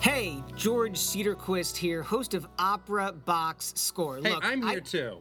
Hey, George Cedarquist here, host of Opera Box Score. Hey, Look, I'm I- here too.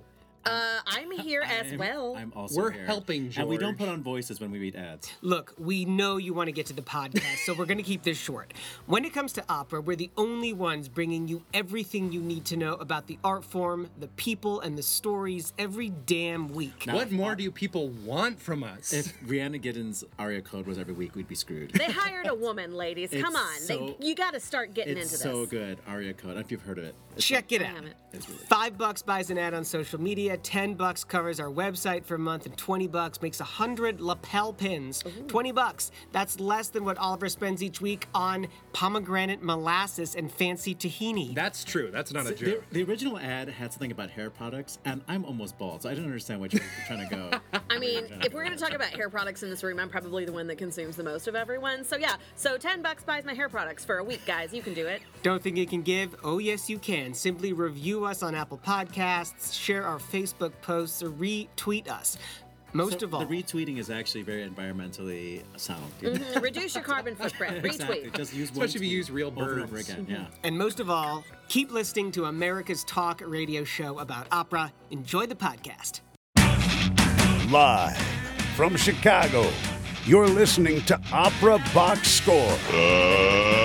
Uh, I'm here as I'm- well. I'm also We're here. helping, And we don't put on voices when we read ads. Look, we know you want to get to the podcast, so we're going to keep this short. When it comes to opera, we're the only ones bringing you everything you need to know about the art form, the people, and the stories every damn week. what more do you people want from us? If Rhiannon Giddens' aria code was every week, we'd be screwed. they hired a woman, ladies. Come on, so- they, you got to start getting into this. it's so good, aria code. I don't know if you've heard of it. It's Check it out. haven't. It's really Five bucks buys an ad on social media, ten bucks covers our website for a month, and twenty bucks makes a hundred lapel pins. Twenty bucks. That's less than what Oliver spends each week on pomegranate molasses and fancy tahini. That's true. That's not a The, joke. the original ad had something about hair products, and I'm almost bald, so I don't understand what you're trying to go. I mean, if we're going to talk about hair products in this room, I'm probably the one that consumes the most of everyone. So yeah, so 10 bucks buys my hair products for a week, guys. You can do it. Don't think you can give? Oh, yes, you can. Simply review us on Apple Podcasts, share our Facebook posts, or retweet us. Most So of all, the retweeting is actually very environmentally sound. you know? Mm, Reduce your carbon footprint. Exactly. Retweet. Just use one Especially if you use real over and over birds. again. Yeah. and most of all, keep listening to America's talk radio show about opera. Enjoy the podcast. Live from Chicago, you're listening to Opera Box Score. Let's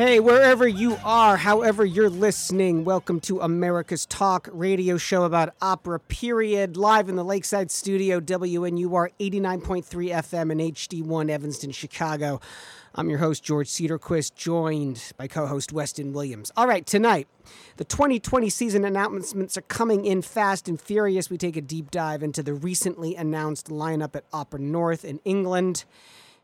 Hey, wherever you are, however you're listening, welcome to America's Talk radio show about opera, period. Live in the Lakeside Studio, WNUR 89.3 FM and HD1 Evanston, Chicago. I'm your host, George Cedarquist, joined by co host Weston Williams. All right, tonight, the 2020 season announcements are coming in fast and furious. We take a deep dive into the recently announced lineup at Opera North in England.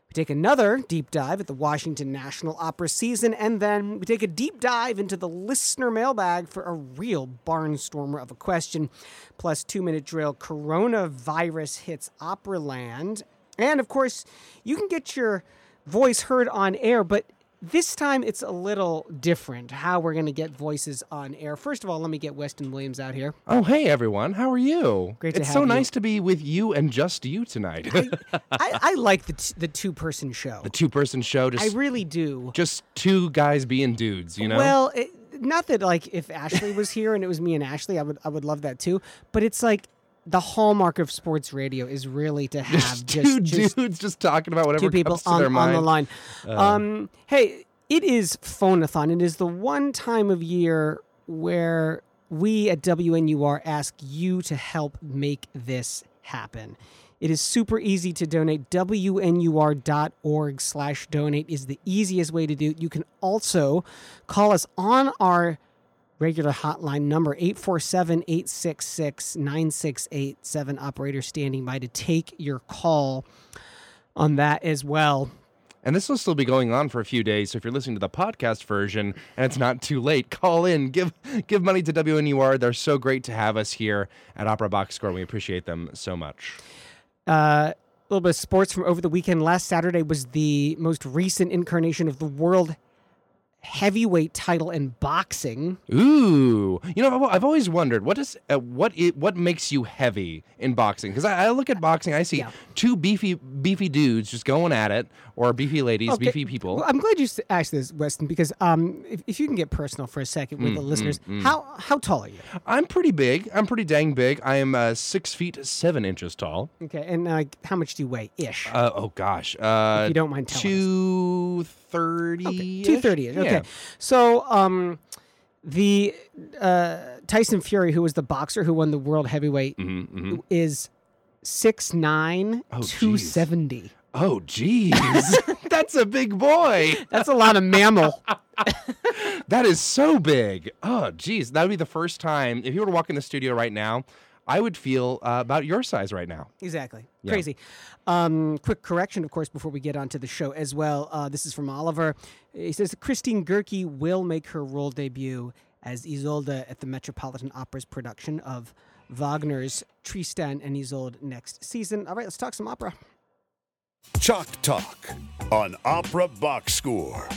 We take another deep dive at the Washington National Opera season, and then we take a deep dive into the listener mailbag for a real barnstormer of a question, plus two minute drill coronavirus hits Operaland. And of course, you can get your voice heard on air, but this time it's a little different how we're going to get voices on air. First of all, let me get Weston Williams out here. Oh, hey everyone. How are you? Great to It's have so you. nice to be with you and just you tonight. I, I like the, t- the two person show. the two-person show I just really do. just two guys being dudes, you know? Well, it, not that like if Ashley was here and it was me and Ashley, I would I would love that too. But it's like the hallmark of sports radio is really to have just just, two just dudes just talking about whatever two people comes to on, on. Uh. the line. um, hey, it is Phonathon. It is the one time of year where we at WNUR ask you to help make this happen. It is super easy to donate. WNUR.org slash donate is the easiest way to do it. You can also call us on our regular hotline number 847-866-9687 operator standing by to take your call on that as well And this will still be going on for a few days, so if you're listening to the podcast version and it's not too late, call in, give give money to WNUR. They're so great to have us here at Opera Box Score. We appreciate them so much. uh, a little bit of sports from over the weekend last saturday was the most recent incarnation of the world heavyweight title in boxing Ooh, you know, I've- I've always wondered what is uh, what i what makes you heavy in boxing? Because I, I look at boxing, I see Yeah. two beefy beefy dudes just going at it, or beefy ladies, Okay, beefy people. Well, I'm glad you asked this, Weston, because um, if, if you can get personal for a second Mm, with the listeners, how how tall are you? I'm pretty big. I'm pretty dang big. I am uh, six feet seven inches tall. Okay, and uh, how much do you weigh, ish? Uh, oh gosh, uh, you don't mind telling us. two thirty. Okay, two thirty. Okay, so um, the uh, Tyson Fury, who was the boxer who won the world heavyweight, Mm-hmm, is six nine, Oh, two seventy. Oh, geez, that's a big boy. That's a lot of mammal. That is so big. Oh, geez, that would be the first time if you were to walk in the studio right now. I would feel uh, about your size right now. Exactly. Yeah. Crazy. Um, quick correction, of course, before we get onto the show as well. Uh, this is from Oliver. He says Christine Goerke will make her role debut as Isolde at the Metropolitan Opera's production of Wagner's Tristan and Isolde next season. All right, let's talk some opera. Chalk Talk on Opera Box Score.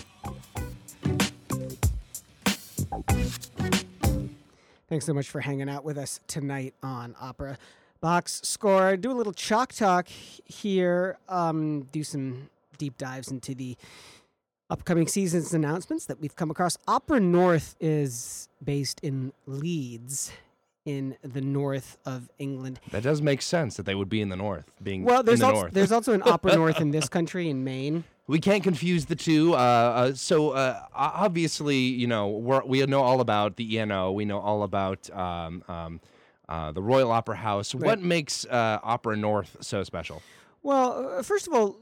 Thanks so much for hanging out with us tonight on Opera box score. Do a little chalk talk here. Um, do some deep dives into the upcoming season's announcements that we've come across. Opera North is based in Leeds, in the north of England. That does make sense that they would be in the north, being Well, there's in the also north. there's also an Opera North in this country in Maine. We can't confuse the two. Uh, uh, so uh, obviously, you know, we're, we know all about the ENO. We know all about um, um, uh, the Royal Opera House. What makes uh, Opera North so special? Well, uh, first of all,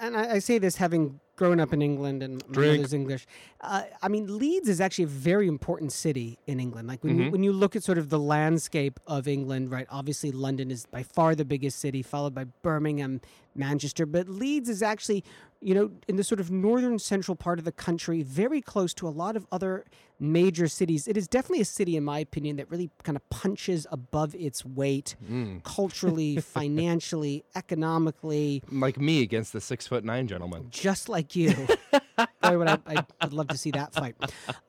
and I, I say this having grown up in England and my Drink. mother's English. Uh, I mean, Leeds is actually a very important city in England. Like when you, when you look at sort of the landscape of England, right? Obviously, London is by far the biggest city, followed by Birmingham, Manchester. But Leeds is actually, you know, in the sort of northern central part of the country, very close to a lot of other major cities. It is definitely a city, in my opinion, that really kind of punches above its weight culturally, financially, economically Like me against the six foot nine gentleman. just like you. Boy, would I, I would love to see that fight.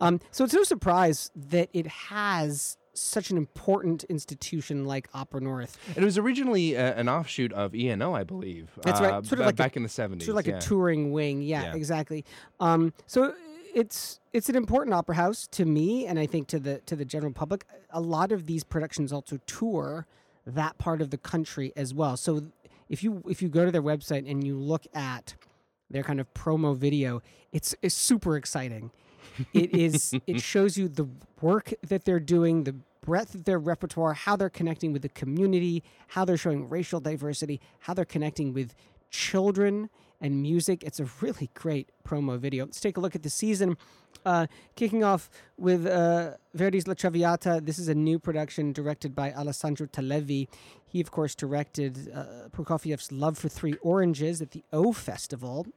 Um, so it's no surprise that it has such an important institution like Opera North. It was originally uh, an offshoot of ENO, I believe. That's uh, right. Sort of like a- back in the seventies. Sort of like yeah. a touring wing. Yeah, Yeah. exactly. Um, so it's it's an important opera house to me, and I think to the to the general public. A lot of these productions also tour that part of the country as well. So if you if you go to their website and you look at their kind of promo video, it's it's super exciting. It is it shows you the work that they're doing, the breadth of their repertoire, how they're connecting with the community, how they're showing racial diversity, how they're connecting with children and music. It's a really great promo video. Let's take a look at the season. Uh, kicking off with uh, Verdi's La Traviata. This is a new production directed by Alessandro Talevi. He, of course, directed uh, Prokofiev's Love for Three Oranges at the O Festival.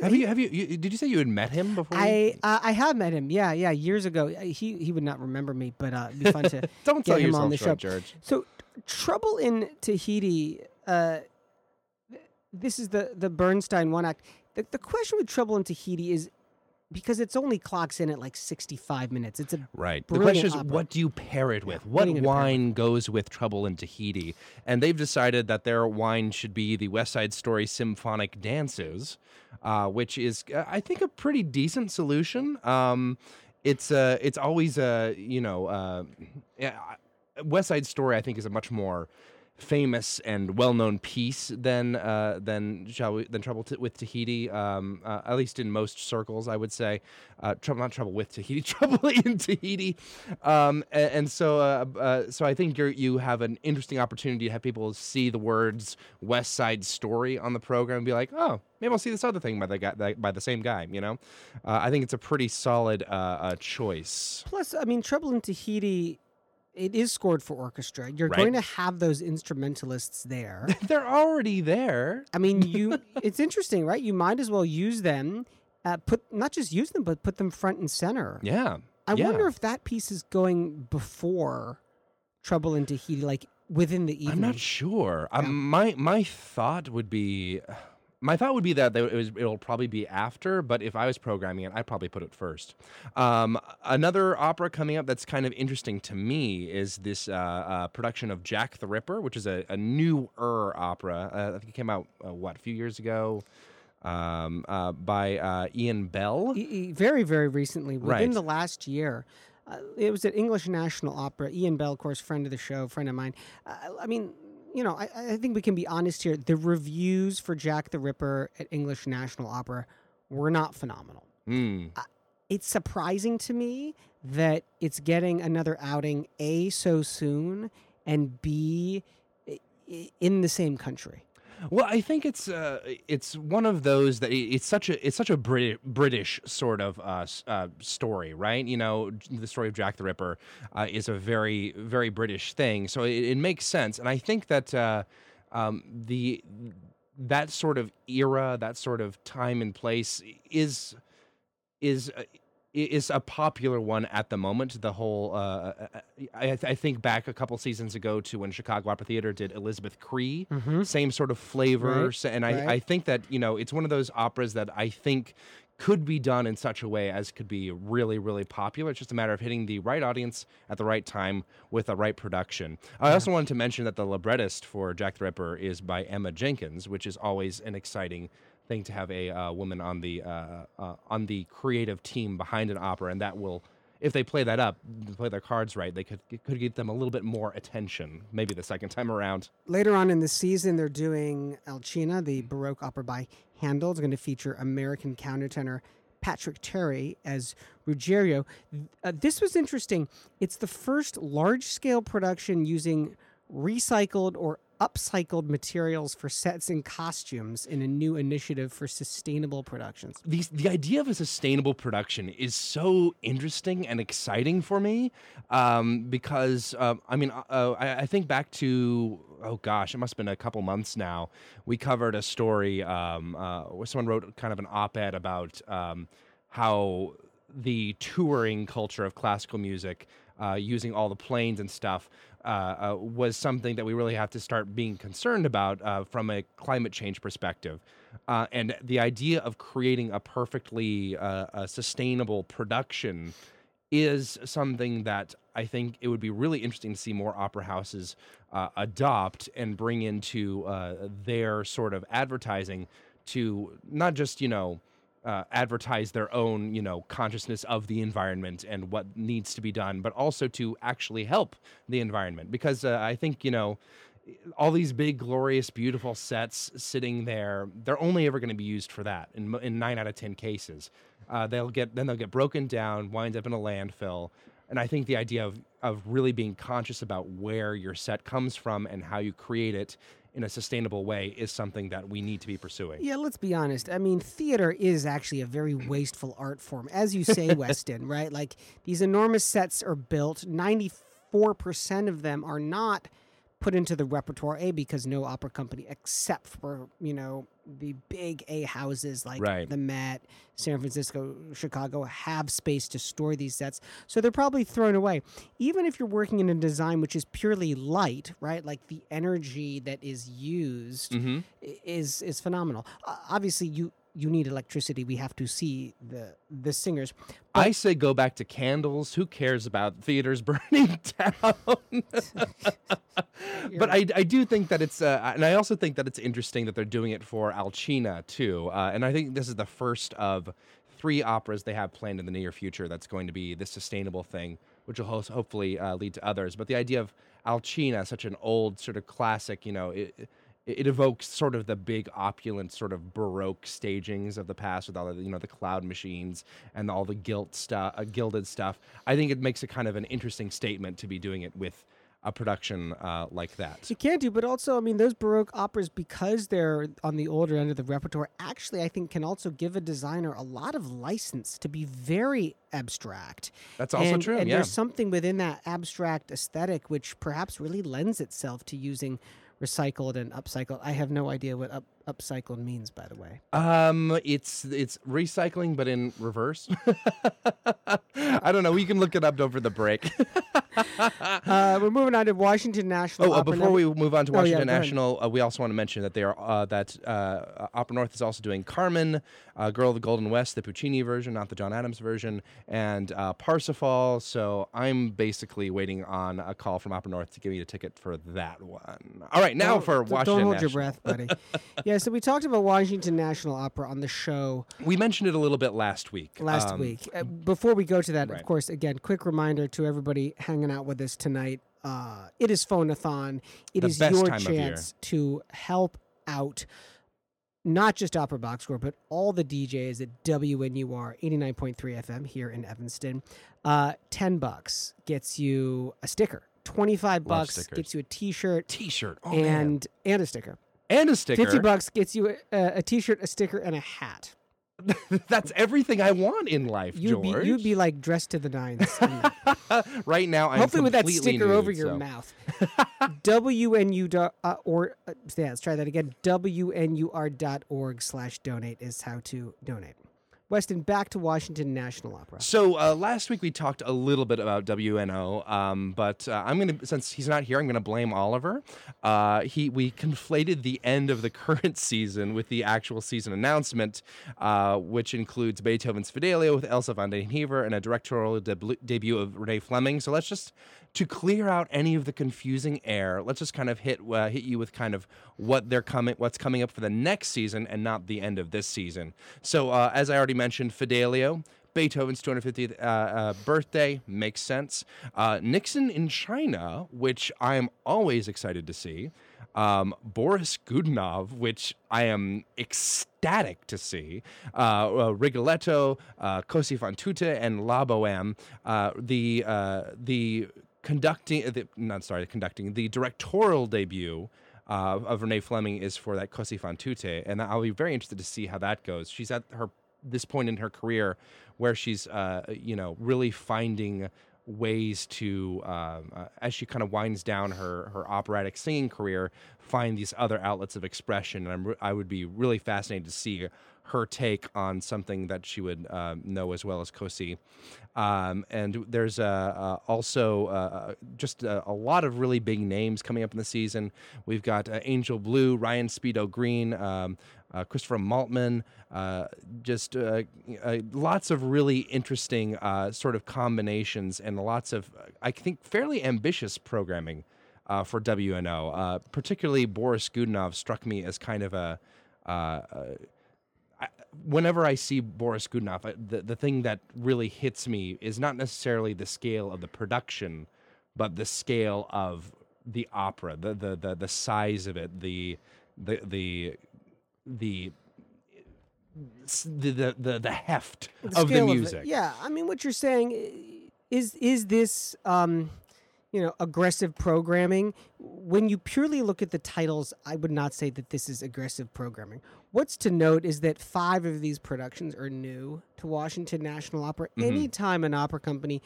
Have you? Have you, you? Did you say you had met him before? I uh, I have met him. Yeah, yeah, years ago. Uh, He he would not remember me, but uh, it'd be fun to Don't get him on the show. George. So, Trouble in Tahiti. Uh, this is the the Bernstein one act. The, the question with Trouble in Tahiti is because it's only clocks in at like sixty five minutes. It's a Right. The question is, opera. what do you pair it with? what What are you gonna pair it wine goes with Trouble in Tahiti? And they've decided that their wine should be the West Side Story Symphonic Dances, uh, which is, uh, I think, a pretty decent solution. Um, it's uh, it's always a you know, uh, yeah, West Side Story. I think is a much more famous and well-known piece than uh, than shall we than Trouble t- with Tahiti. Um, uh, at least in most circles, I would say. Uh, trouble, not Trouble with Tahiti, Trouble in Tahiti. Um, and, and so, uh, uh, so I think you you have an interesting opportunity to have people see the words West Side Story on the program and be like, oh, maybe I'll see this other thing by the guy by the same guy. You know, uh, I think it's a pretty solid choice. plus. I mean, Trouble in Tahiti. It is scored for orchestra. You're Right. going to have those instrumentalists there. They're already there. I mean, you. it's interesting, right? You might as well use them. Uh, put not just use them, but put them front and center. Yeah. I yeah. wonder if that piece is going before Trouble in Tahiti, like within the evening. I'm not sure. Um, my my thought would be, my thought would be that it was, it'll probably be after. But if I was programming it, I'd probably put it first. Um, another opera coming up that's kind of interesting to me is this uh, uh, production of Jack the Ripper, which is a, a newer opera. Uh, I think it came out uh, what a few years ago. Um, uh, by uh, Iain Bell. E- e- very, very recently, within Right. the last year. Uh, it was at English National Opera. Iain Bell, of course, friend of the show, friend of mine. Uh, I mean, you know, I, I think we can be honest here. The reviews for Jack the Ripper at English National Opera were not phenomenal. Mm. It's surprising to me that it's getting another outing, A, so soon, and b in the same country. Well, I think it's uh, it's one of those that it's such a it's such a Brit- British sort of uh, uh, story, right? You know, the story of Jack the Ripper uh, is a very very British thing, so it, it makes sense. And I think that uh, um, the that sort of era, that sort of time and place is is uh, is a popular one at the moment. The whole, uh, uh, uh, I, I think back a couple seasons ago to when Chicago Opera Theater did Elizabeth Cree, same sort of flavor. Right, and I, right. I think that you know it's one of those operas that I think could be done in such a way as could be really, really popular. It's just a matter of hitting the right audience at the right time with the right production. I also wanted to mention that the librettist for Jack the Ripper is by Emma Jenkins, which is always an exciting thing to have a uh, woman on the uh, uh, on the creative team behind an opera, and that will. If they play that up, play their cards right, they could could get them a little bit more attention. Maybe the second time around. Later on in the season, they're doing Alcina, the Baroque opera by Handel. It's going to feature American countertenor Patrick Terry as Ruggiero. Uh, this was interesting. It's the first large scale production using recycled or upcycled materials for sets and costumes in a new initiative for sustainable productions. the the idea of a sustainable production is so interesting and exciting for me um, because um, I mean uh, uh, I, I think back to oh gosh it must have been a couple months now we covered a story um, uh, where someone wrote kind of an op-ed about um, how the touring culture of classical music uh, using all the planes and stuff uh, uh, was something that we really have to start being concerned about uh, from a climate change perspective. Uh, and the idea of creating a perfectly a sustainable production is something that I think it would be really interesting to see more opera houses uh, adopt and bring into uh, their sort of advertising to not just, you know, uh, advertise their own, you know, consciousness of the environment and what needs to be done, but also to actually help the environment. Because uh, I think, you know, all these big, glorious, beautiful sets sitting there, they're only ever going to be used for that in, in nine out of 10 cases. Uh, they'll get, then they'll get broken down, wind up in a landfill. And I think the idea of, of really being conscious about where your set comes from and how you create it in a sustainable way is something that we need to be pursuing. Yeah, let's be honest. I mean, theater is actually a very wasteful art form. As you say, Weston, right? Like these enormous sets are built, 94% of them are not put into the repertoire A because no opera company except for, you know, the big A houses like Right. the Met, San Francisco, Chicago have space to store these sets. So they're probably thrown away. Even if you're working in a design which is purely light, right? Like the energy that is used Mhm. is is phenomenal. Uh, obviously you you need electricity. We have to see the the singers. I say go back to candles. Who cares about theaters burning down? but I, I do think that it's, uh, and I also think that it's interesting that they're doing it for Alcina too. Uh, and I think this is the first of three operas they have planned in the near future that's going to be this sustainable thing, which will ho- hopefully uh, lead to others. But the idea of Alcina, such an old sort of classic, you know, it, it- it evokes sort of the big opulent sort of baroque stagings of the past with all the you know the cloud machines and all the gilt stuff uh, gilded stuff i think it makes a kind of an interesting statement to be doing it with a production uh, like that You can do, but also, I mean, those Baroque operas, because they're on the older end of the repertoire, actually, I think can also give a designer a lot of license to be very abstract. That's also and, true, And yeah. there's something within that abstract aesthetic which perhaps really lends itself to using recycled and upcycled. I have no idea what up, upcycled means, by the way. um it's it's recycling but in reverse i don't know we can look it up over the break uh, we're moving on to Washington National Oh, uh, before we move on to Oh, yeah, Washington. National, uh, we also want to mention that they are uh, that uh, Opera North is also doing Carmen, uh, Girl of the Golden West, the Puccini version, not the John Adams version, and uh, Parsifal. So I'm basically waiting on a call from Opera North to give me a ticket for that one. All right, now for Washington Don't hold National. your breath, buddy. yeah, so we talked about Washington National Opera on the show We mentioned it a little bit last week. last Um, week. Uh, before we go to that, right. of course, again, quick reminder to everybody hanging out with us tonight. Uh, it is Phonathon. It The is your time of year. chance to help out not just Opera Box Score, but all the DJs at WNUR 89.3 FM here in Evanston. Uh, 10 bucks gets you a sticker. 25 Love bucks stickers. gets you a t-shirt T-shirt. Oh, man. and and a sticker. And a sticker. 50 bucks gets you a, a t-shirt, a sticker and a hat. That's everything I want in life, You'd be George. you'd be like dressed to the nines. right now, I'm Hopefully with that sticker over your so- mouth. WNU dot, uh, or uh, yeah, let's try that again. WNUR dot org slash donate is how to donate. Weston, back to Washington National Opera. So uh, last week we talked a little bit about WNO, um, but uh, I'm gonna since he's not here, I'm gonna blame Oliver. Uh, he we conflated the end of the current season with the actual season announcement, uh, which includes Beethoven's Fidelio with Elza van den Heever and a directorial deb- debut of Renee Fleming. So let's just to clear out any of the confusing air, let's just kind of hit uh, hit you with kind of what they're coming, what's coming up for the next season, and not the end of this season. So uh, as I already mentioned, Fidelio. Beethoven's 250th uh, uh, birthday makes sense. Uh, Nixon in China, which I am always excited to see. Um, Boris Godunov, which I am ecstatic to see. Uh, uh, Rigoletto, uh, Cosi fan tutte, and La Boheme. The the conducting, the, not sorry, conducting the directorial debut. Of Renee Fleming is for that Cosi fan tutte, and I'll be very interested to see how that goes. She's at her this point in her career where she's uh, you know really finding ways to um, uh, as she kind of winds down her her operatic singing career find these other outlets of expression. And I'm I would be really fascinated to see her take on something that she would uh, know as well as Così. Um, and there's uh, also uh, just a, lot of really big names coming up in the season. We've got uh, Angel Blue, Ryan Speedo Green, um, uh, Christopher Maltman, uh, just uh, uh, lots of really interesting sort of combinations and lots of, I think, fairly ambitious programming for WNO. Particularly Boris Godunov struck me as kind of a. I- Whenever I see Boris Godunov, I- the, the thing that really hits me is not necessarily the scale of the production, but the scale of the opera, the the the, the size of it, the the the the the the, the, heft The of the music. yeah, I mean, what you're saying is is this, um, you know, aggressive programming? When you purely look at the titles, I would not say that this is aggressive programming. What's to note is that five of these productions are new to Washington National Opera. Mm-hmm. Anytime an opera company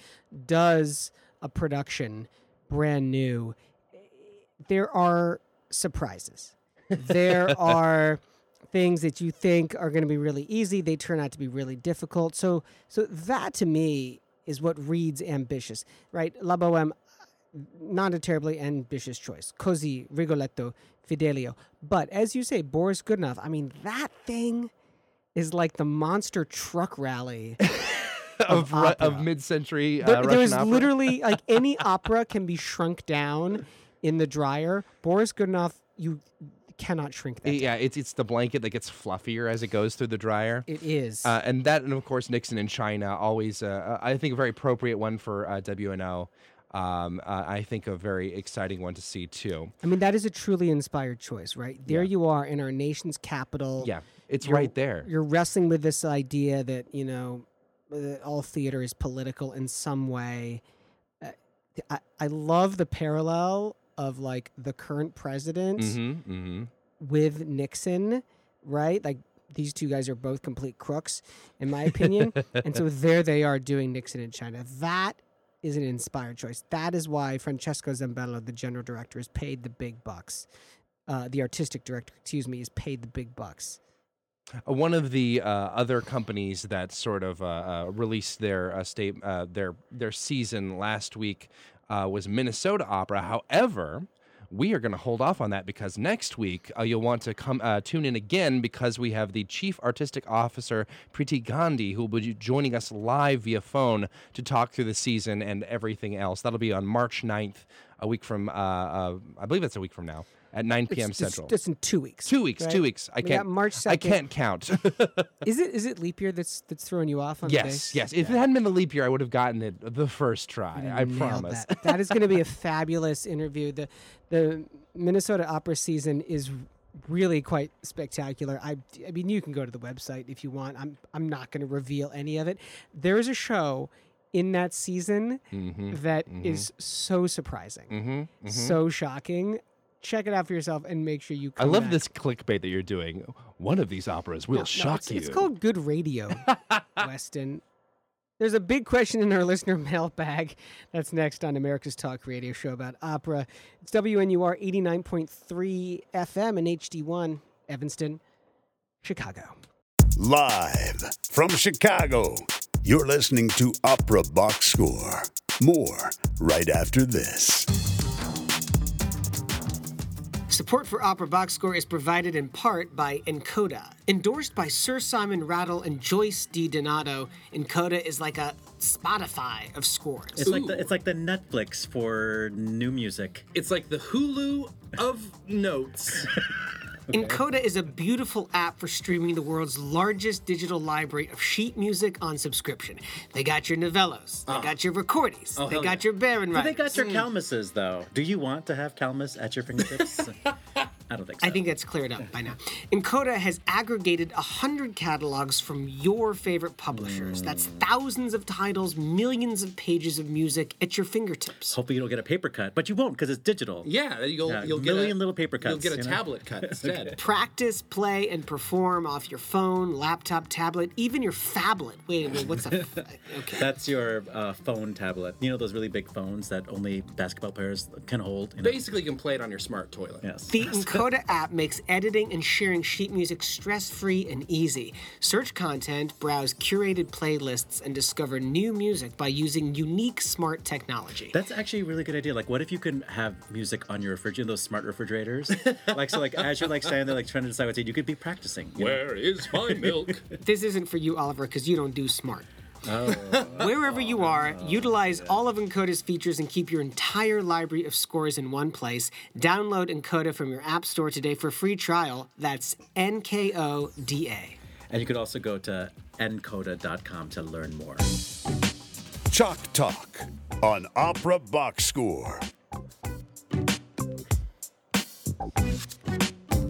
does a production brand new, there are surprises. There are things that you think are going to be really easy, they turn out to be really difficult. So, so that to me is what reads ambitious, right? La Boheme, not a terribly ambitious choice. Così, Rigoletto, Fidelio. But as you say, Boris Godunov, I mean, that thing is like the monster truck rally. of ru- of mid-century uh, There, Russian there's opera. literally like any opera can be shrunk down in the dryer. Boris Godunov, you cannot shrink that. down. yeah, it's it's the blanket that gets fluffier as it goes through the dryer. It is. Uh, and that, and of course, Nixon in China, always, uh, I think, a very appropriate one for uh, WNO. Um, uh, I think a very exciting one to see too. I mean, that is a truly inspired choice, right? There you are in our nation's capital. Yeah, it's You're- right there. You're wrestling with this idea that, you know, that all theater is political in some way. Uh, I, I love the parallel of like the current president Mm-hmm, mm-hmm. with Nixon, right? Like these two guys are both complete crooks, in my opinion. and so there they are doing Nixon in China. That is an inspired choice. That is why Francesca Zambello, the general director, is paid the big bucks. Uh, the artistic director, excuse me, is paid the big bucks. Uh, One of the uh, other companies that sort of uh, uh, released their uh, state their their season last week was Minnesota Opera. However, we are going to hold off on that because next week uh, you'll want to come uh, tune in again because we have the chief artistic officer Priti Gandhi who will be joining us live via phone to talk through the season and everything else. That'll be on March 9th, a week from uh, uh, I believe that's a week from now at 9 p.m. It's Central. Just in two weeks. Two weeks. right? Two weeks. I We can't. March I can't count. Is it is it leap year that's that's throwing you off on yes. Yes. If it hadn't been the leap year, I would have gotten it the first try. I promise. That. that is going to be a fabulous interview. The the Minnesota Opera season is really quite spectacular. I I mean you can go to the website if you want. I'm I'm not going to reveal any of it. There is a show in that season mm-hmm, that mm-hmm. is so surprising, Mm-hmm. mm-hmm. so shocking. Check it out for yourself and make sure you. I love back. this clickbait that you're doing. One of these operas will No, no, shock it's, you. It's called good radio, Weston. There's a big question in our listener mailbag. That's next on America's Talk Radio Show about opera. It's WNUR 89.3 FM and HD1, Evanston, Chicago. Live from Chicago, you're listening to Opera Box Score. More right after this. Support for Opera Box Score is provided in part by nkoda. Endorsed by Sir Simon Rattle and Joyce D. Donato, nkoda is like a Spotify of scores. It's like the it's like the Netflix for new music. It's like the Hulu of notes. Encoda is a beautiful app for streaming the world's largest digital library of sheet music on subscription. They got your novellos, they ah. got your Ricordis, oh, they got yeah. your Baron But they got writers. your Kalmuses though. Do you want to have Kalmus at your fingertips? I don't think so. I think that's cleared up by now. nkoda has aggregated 100 catalogs from your favorite publishers. That's thousands of titles, millions of pages of music at your fingertips. Hopefully you don't get a paper cut, but you won't because it's digital. Yeah, you'll Yeah, you'll get million a, little paper cuts. You'll get a you know? tablet cut instead. Practice, play, and perform off your phone, laptop, tablet, even your phablet. Wait, wait, what's a? f- Okay. That's your uh, phone tablet. You know those really big phones that only basketball players can hold. You know? Basically, you can play it on your smart toilet. Yes. The nkoda app makes editing and sharing sheet music stress free and easy. Search content, browse curated playlists, and discover new music by using unique smart technology. That's actually a really good idea. Like, what if you could have music on your refrigerator, those smart refrigerators? like, so, like, as you're like standing there, like trying to decide what to eat, you could be practicing. you know? Where is my milk? This isn't for you, Oliver, because you don't do smart. Oh. Wherever you are, utilize all of nkoda's features and keep your entire library of scores in one place. Download nkoda from your App Store today for free trial. That's N K O D A. And you could also go to nkoda.com to learn more. Chalk Talk on Opera Box Score.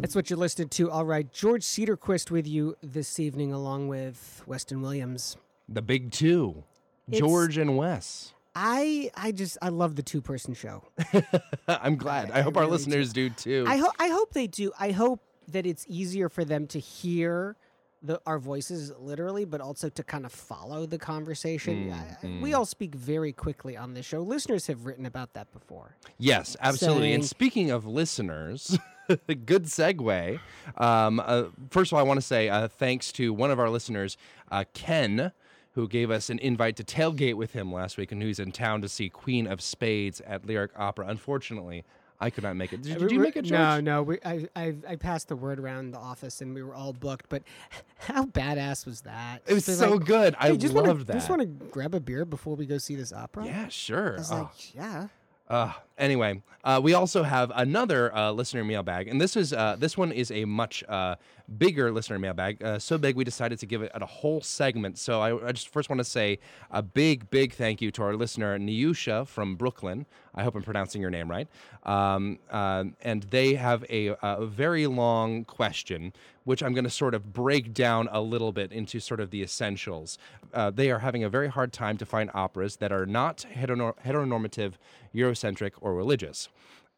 That's what you're listening to. All right, George Cedarquist with you this evening, along with Weston Williams. The big two, George and Wes. I I just I love the two person show. I'm glad. I, hope our listeners do, too. I hope I hope they do. I hope that it's easier for them to hear the our voices literally, but also to kind of follow the conversation. I- I- We all speak very quickly on this show. Listeners have written about that before. Yes, absolutely. And speaking of listeners, good segue. Um, uh, first of all, I want to say uh, thanks to one of our listeners, uh, Ken, who gave us an invite to tailgate with him last week and who's in town to see Queen of Spades at Lyric Opera. Unfortunately, I could not make it. Did, did you make it, No, George? no. We, I, I I passed the word around the office, and we were all booked. But how badass was that? It was so like, good. I "Hey, just loved wanna, that. Just want to grab a beer before we go see this opera. Yeah, sure. I was Oh. like, yeah. Uh, anyway, uh, we also have another uh, listener mailbag, and this is uh, this one is a much uh, bigger listener mailbag. Uh, so big we decided to give it a whole segment. So I, I just first want to say a big, big thank you to our listener Niusha from Brooklyn. I hope I'm pronouncing your name right. Um, um, and they have a, a very long question, which I'm going to sort of break down a little bit into sort of the essentials. Uh, they are having a very hard time to find operas that are not heteronor- heteronormative, Eurocentric, or religious.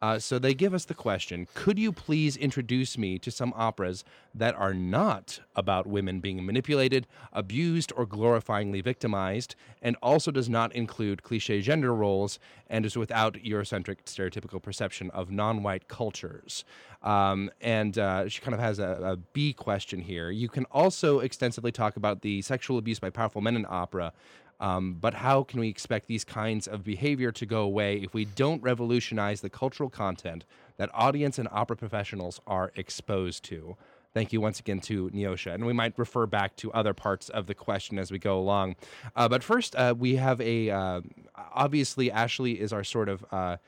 Uh, so they give us the question Could you please introduce me to some operas that are not about women being manipulated, abused, or glorifyingly victimized, and also does not include cliche gender roles and is without Eurocentric stereotypical perception of non white cultures? Um, and uh, she kind of has a, a B question here. You can also extensively talk about the sexual abuse by powerful men in opera. Um, but how can we expect these kinds of behavior to go away if we don't revolutionize the cultural content that audience and opera professionals are exposed to? Thank you once again to Niusha. And we might refer back to other parts of the question as we go along. Uh, but first, uh, we have a. Uh, obviously, Ashley is our sort of.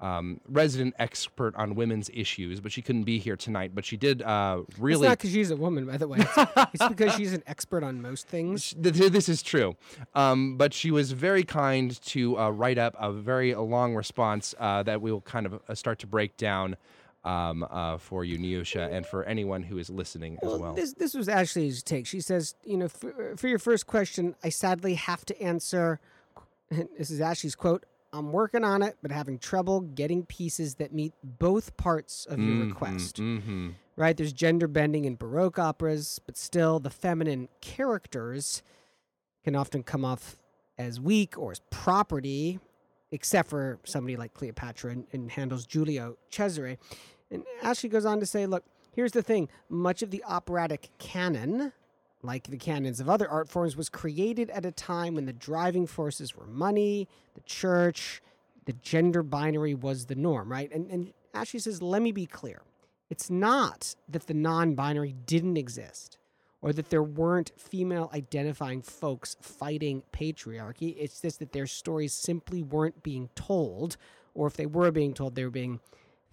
Uh, um, resident expert on women's issues, but she couldn't be here tonight. But she did uh, It's really not because she's a woman, by the way. It's, it's because she's an expert on most things. Th- th- This is true. Um, but she was very kind to uh, write up a very long response uh, that we will kind of uh, start to break down um, uh, for you, Niusha, and for anyone who is listening as well. This this was Ashley's take. She says, you know, for, for your first question, I sadly have to answer. This is Ashley's quote. I'm working on it, but having trouble getting pieces that meet both parts of your request. hmm Right? There's gender bending in Baroque operas, but still the feminine characters can often come off as weak or as property, except for somebody like Cleopatra and, in Handel's Giulio Cesare. And Ashley goes on to say, look, here's the thing much of the operatic canon, like the canons of other art forms, was created at a time when the driving forces were money, the church, the gender binary was the norm, right? And, and Ashley says, let me be clear. It's not that the non binary didn't exist or that there weren't female identifying folks fighting patriarchy. It's just that their stories simply weren't being told, or if they were being told, they were being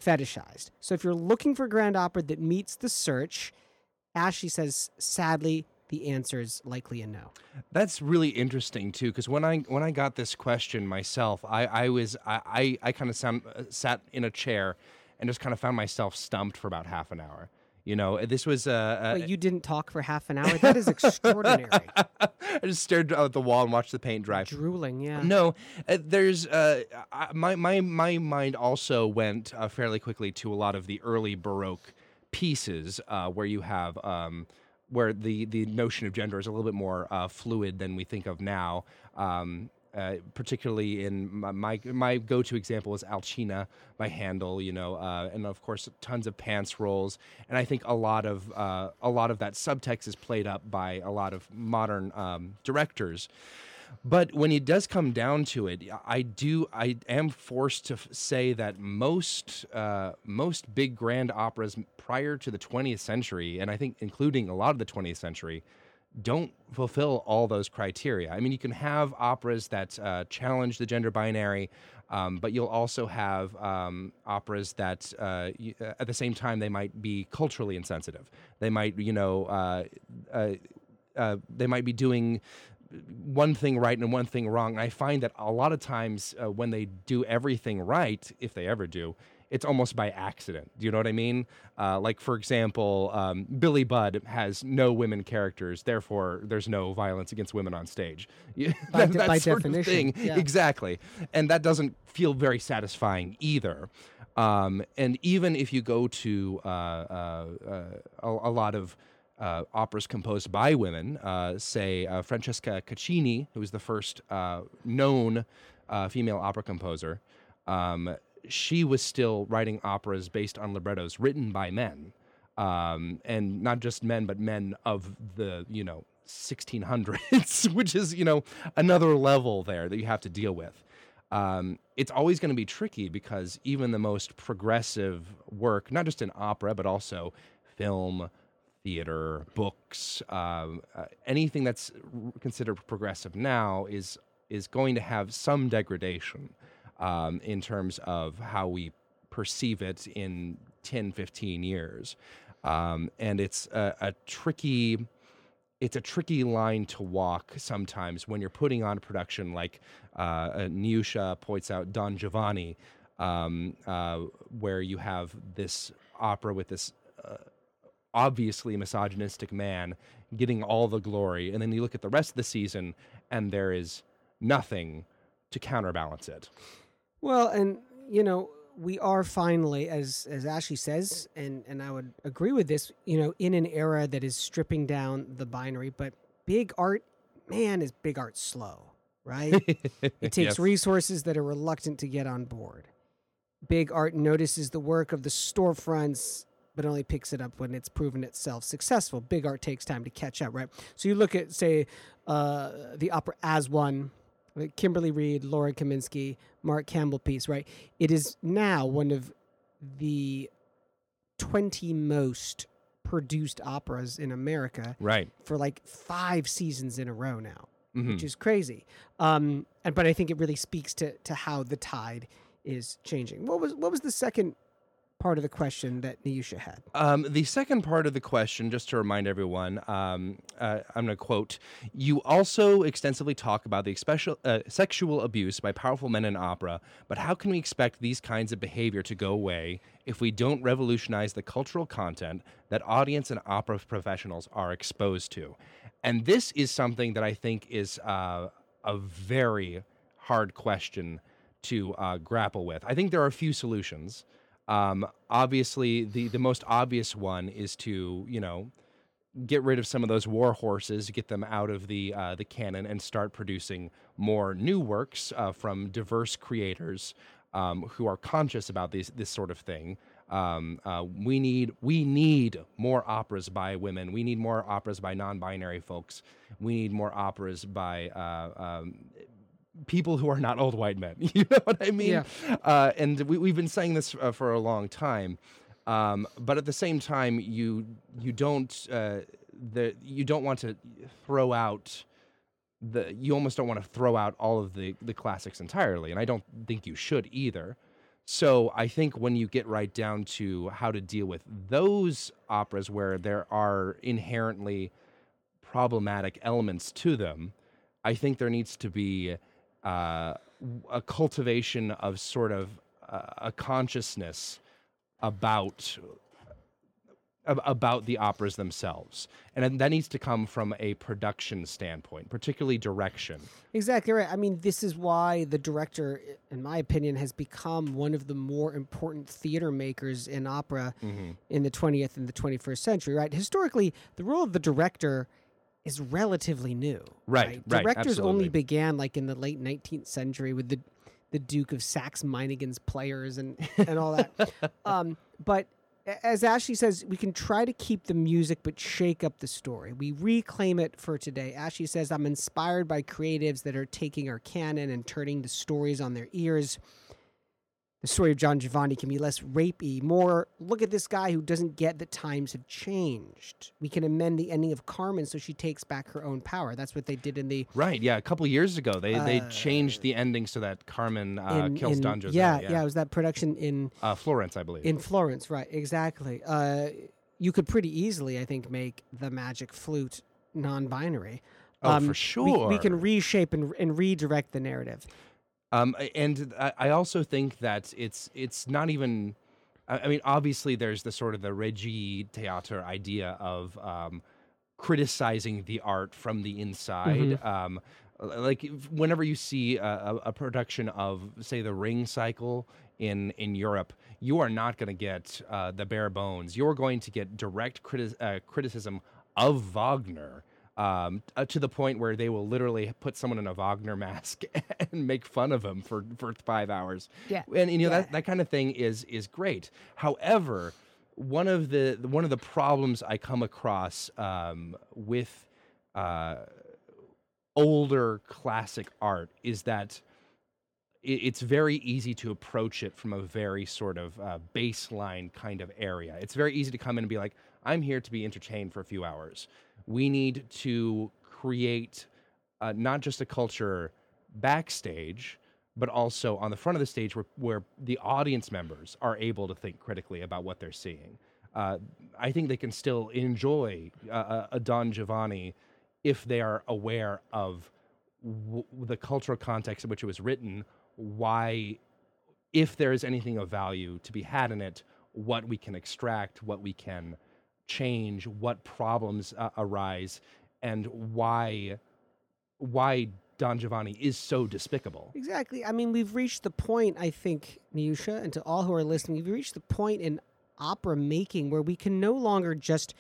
fetishized. So if you're looking for grand opera that meets the search, Ashley says, sadly, the answer is likely a no. That's really interesting too, because when I when I got this question myself, I I was I I, I kind of sound uh, sat in a chair and just kind of found myself stumped for about half an hour. You know, this was uh, uh Wait, you didn't talk for half an hour? That is extraordinary. I just stared at the wall and watched the paint dry. Drooling, yeah. No, uh, there's uh, my my my mind also went uh, fairly quickly to a lot of the early Baroque pieces uh, where you have um, where the the notion of gender is a little bit more uh, fluid than we think of now. Um, uh, particularly in my my, my go-to example is Alcina by Handel, you know, uh, and of course tons of pants rolls, and I think a lot of uh, a lot of that subtext is played up by a lot of modern um, directors. But when it does come down to it, I do I am forced to f- say that most uh, most big grand operas prior to the 20th century, and I think including a lot of the 20th century, don't fulfill all those criteria. I mean, you can have operas that uh, challenge the gender binary, um, but you'll also have um, operas that, uh, uh, at the same time, they might be culturally insensitive. They might, you know, uh, uh, they might be doing one thing right and one thing wrong. And I find that a lot of times uh, when they do everything right, if they ever do, it's almost by accident. Do you know what I mean? Uh, like, for example, um, Billy Budd has no women characters, therefore, there's no violence against women on stage. By de- that by sort of definition, thing. yeah. Exactly. And that doesn't feel very satisfying either. Um, and even if you go to uh, uh, uh, a, a lot of uh, operas composed by women, uh, say uh, Francesca Caccini, who was the first uh, known uh, female opera composer, um, she was still writing operas based on librettos written by men. Um, and not just men, but men of the, you know, 1600s, which is, you know, another level there that you have to deal with. Um, it's always going to be tricky because even the most progressive work, not just in opera, but also film, theater, books, um, uh, anything that's considered progressive now is is going to have some degradation um, in terms of how we perceive it in 10, 15 years. Um, and it's a, a tricky it's a tricky line to walk sometimes when you're putting on a production like uh, Niusha points out Don Giovanni, um, uh, where you have this opera with this uh, obviously misogynistic man getting all the glory, and then you look at the rest of the season and there is nothing to counterbalance it. Well, and you know, we are finally, as as Ashley says, and and I would agree with this. You know, in an era that is stripping down the binary, but big art, man, is big art slow, right? it takes Yes. resources that are reluctant to get on board. Big art notices the work of the storefronts, but only picks it up when it's proven itself successful. Big art takes time to catch up, right? So you look at, say, uh, the opera as one, like Kimberly Reed, Laura Kaminsky, Mark Campbell piece, right? It is now one of the 20 most produced operas in America Right. for like five seasons in a row now, Mhm. which is crazy. Um, and but I think it really speaks to to how the tide is changing. What was what was the second part of the question that Niusha had? Um, the second part of the question, just to remind everyone, um, uh, I'm going to quote: "You also extensively talk about the special, uh, sexual abuse by powerful men in opera, but how can we expect these kinds of behavior to go away if we don't revolutionize the cultural content that audience and opera professionals are exposed to?" And this is something that I think is uh, a very hard question to uh, grapple with. I think there are a few solutions. Um, obviously, the the most obvious one is to you know get rid of some of those war horses, get them out of the uh, the canon, and start producing more new works uh, from diverse creators. um, who are conscious about this this sort of thing. Um, uh, we need we need more operas by women. We need more operas by non-binary folks. We need more operas by uh, um, people who are not old white men. You know what I mean? Yeah. Uh, and we, we've been saying this uh, for a long time. Um, but at the same time, you you don't uh, the you don't want to throw out the you almost don't want to throw out all of the the classics entirely, and I don't think you should either. So I think when you get right down to how to deal with those operas where there are inherently problematic elements to them, I think there needs to be uh, a cultivation of sort of uh, a consciousness about about the operas themselves, and that needs to come from a production standpoint, particularly direction. Exactly right. I mean, this is why the director, in my opinion, has become one of the more important theater makers in opera Mm-hmm. in the 20th and the 21st century, right? Historically, the role of the director is relatively new. Right, right, Directors absolutely. only began like in the late 19th century with the the Duke of Saxe Meiningen's players and and all that. um, but as Ashley says, we can try to keep the music but shake up the story. We reclaim it for today. Ashley says, I'm inspired by creatives that are taking our canon and turning the stories on their ears. The story of Don Giovanni can be less rapey, more look at this guy who doesn't get that times have changed. We can amend the ending of Carmen so she takes back her own power. That's what they did in the Right? Yeah, a couple years ago they they changed the ending so that Carmen uh, in, kills in- Don Giuseppe. Yeah, yeah, it was that production in Uh, Florence, I believe. in Florence, right? Exactly. Uh, you could pretty easily, I think, make the magic flute non-binary. Oh, for we- We, can reshape and, and redirect the narrative. Um, and I, also think that it's it's not even. I mean, obviously, there's the sort of the Regie Theater idea of um, criticizing the art from the inside. Um, like whenever you see a, a, a production of, say, the Ring Cycle in in Europe, you are not going to get uh, the bare bones. You're going to get direct criti- uh, criticism of Wagner um, uh, to the point where they will literally put someone in a Wagner mask and make fun of him for, for five hours. Yeah. and you know Yeah. that that kind of thing is is great. However, one of the one of the problems I come across um, with uh, older classic art is that it's very easy to approach it from a very sort of uh, baseline kind of area. It's very easy to come in and be like, I'm here to be entertained for a few hours. We need to create uh, not just a culture backstage, but also on the front of the stage where, where the audience members are able to think critically about what they're seeing. Uh, I think they can still enjoy uh, a a Don Giovanni if they are aware of w- the cultural context in which it was written, why, if there is anything of value to be had in it, what we can extract, what we can change, what problems uh, arise, and why why Don Giovanni is so despicable. Exactly. I mean, we've reached the point, I think, Niusha, and to all who are listening, we've reached the point in opera making where we can no longer just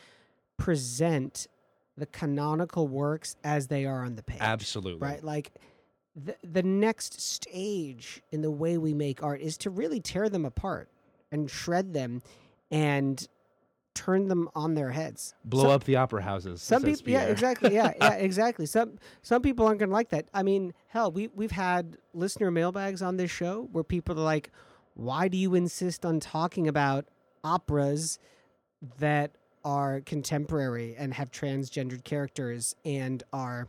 present the canonical works as they are on the page. Absolutely. Right? Like, the, the next stage in the way we make art is to really tear them apart and shred them and turn them on their heads. Blow up the opera houses. Some people, yeah, exactly, yeah, yeah, exactly. Some some people aren't gonna like that. I mean, hell, we we've had listener mailbags on this show where people are like, "Why do you insist on talking about operas that are contemporary and have transgendered characters and are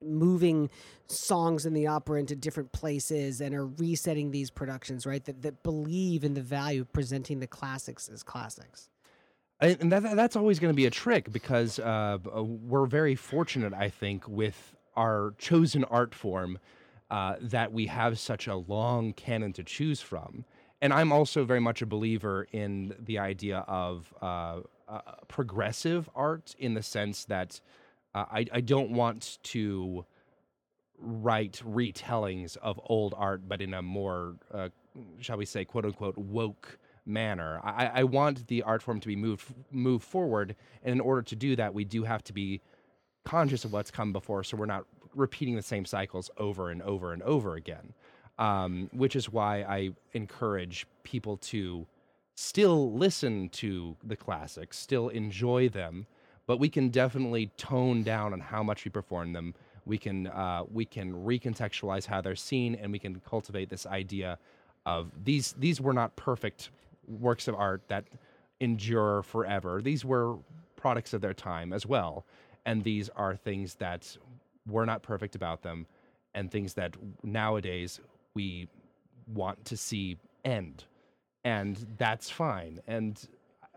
moving songs in the opera into different places and are resetting these productions, right? That that believe in the value of presenting the classics as classics." And that, that's always going to be a trick because uh, uh, we're very fortunate, I think, with our chosen art form uh, that we have such a long canon to choose from. And I'm also very much a believer in the idea of uh, uh, progressive art in the sense that uh, I, I don't want to write retellings of old art, but in a more, shall we say, quote unquote, woke manner. I, I want the art form to be moved moved forward, and in order to do that, we do have to be conscious of what's come before, so we're not repeating the same cycles over and over and over again. um, which is why I encourage people to still listen to the classics, still enjoy them, but we can definitely tone down on how much we perform them. We can uh, we can recontextualize how they're seen, and we can cultivate this idea of these these were not perfect works of art that endure forever. These were products of their time as well, and these are things that were not perfect about them, and things that nowadays we want to see end and that's fine. And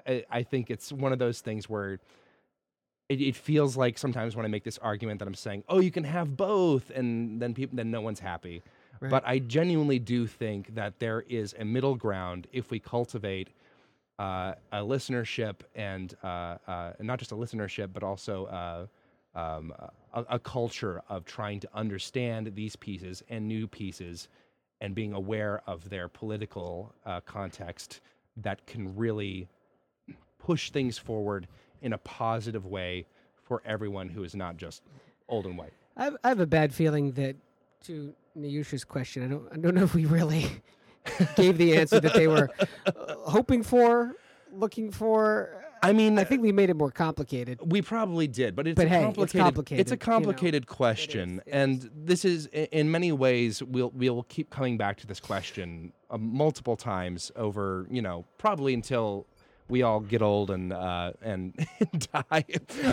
I, I think it's one of those things where it, it feels like sometimes when I make this argument that I'm saying, "Oh, you can have both," and then people, then no one's happy. But I genuinely do think that there is a middle ground if we cultivate uh, a listenership and uh, uh, not just a listenership, but also uh, um, a, a culture of trying to understand these pieces and new pieces and being aware of their political uh, context that can really push things forward in a positive way for everyone who is not just old and white. I have, I have a bad feeling that to Niusha's question, I don't, I don't know if we really gave the answer that they were uh, hoping for, looking for. I mean, I think we made it more complicated. We probably did, but it's But a hey, it's complicated. complicated, It's a you know. complicated question, it and this is, in many ways, we'll we'll keep coming back to this question uh, multiple times over, you know, probably until we all get old and uh, and die.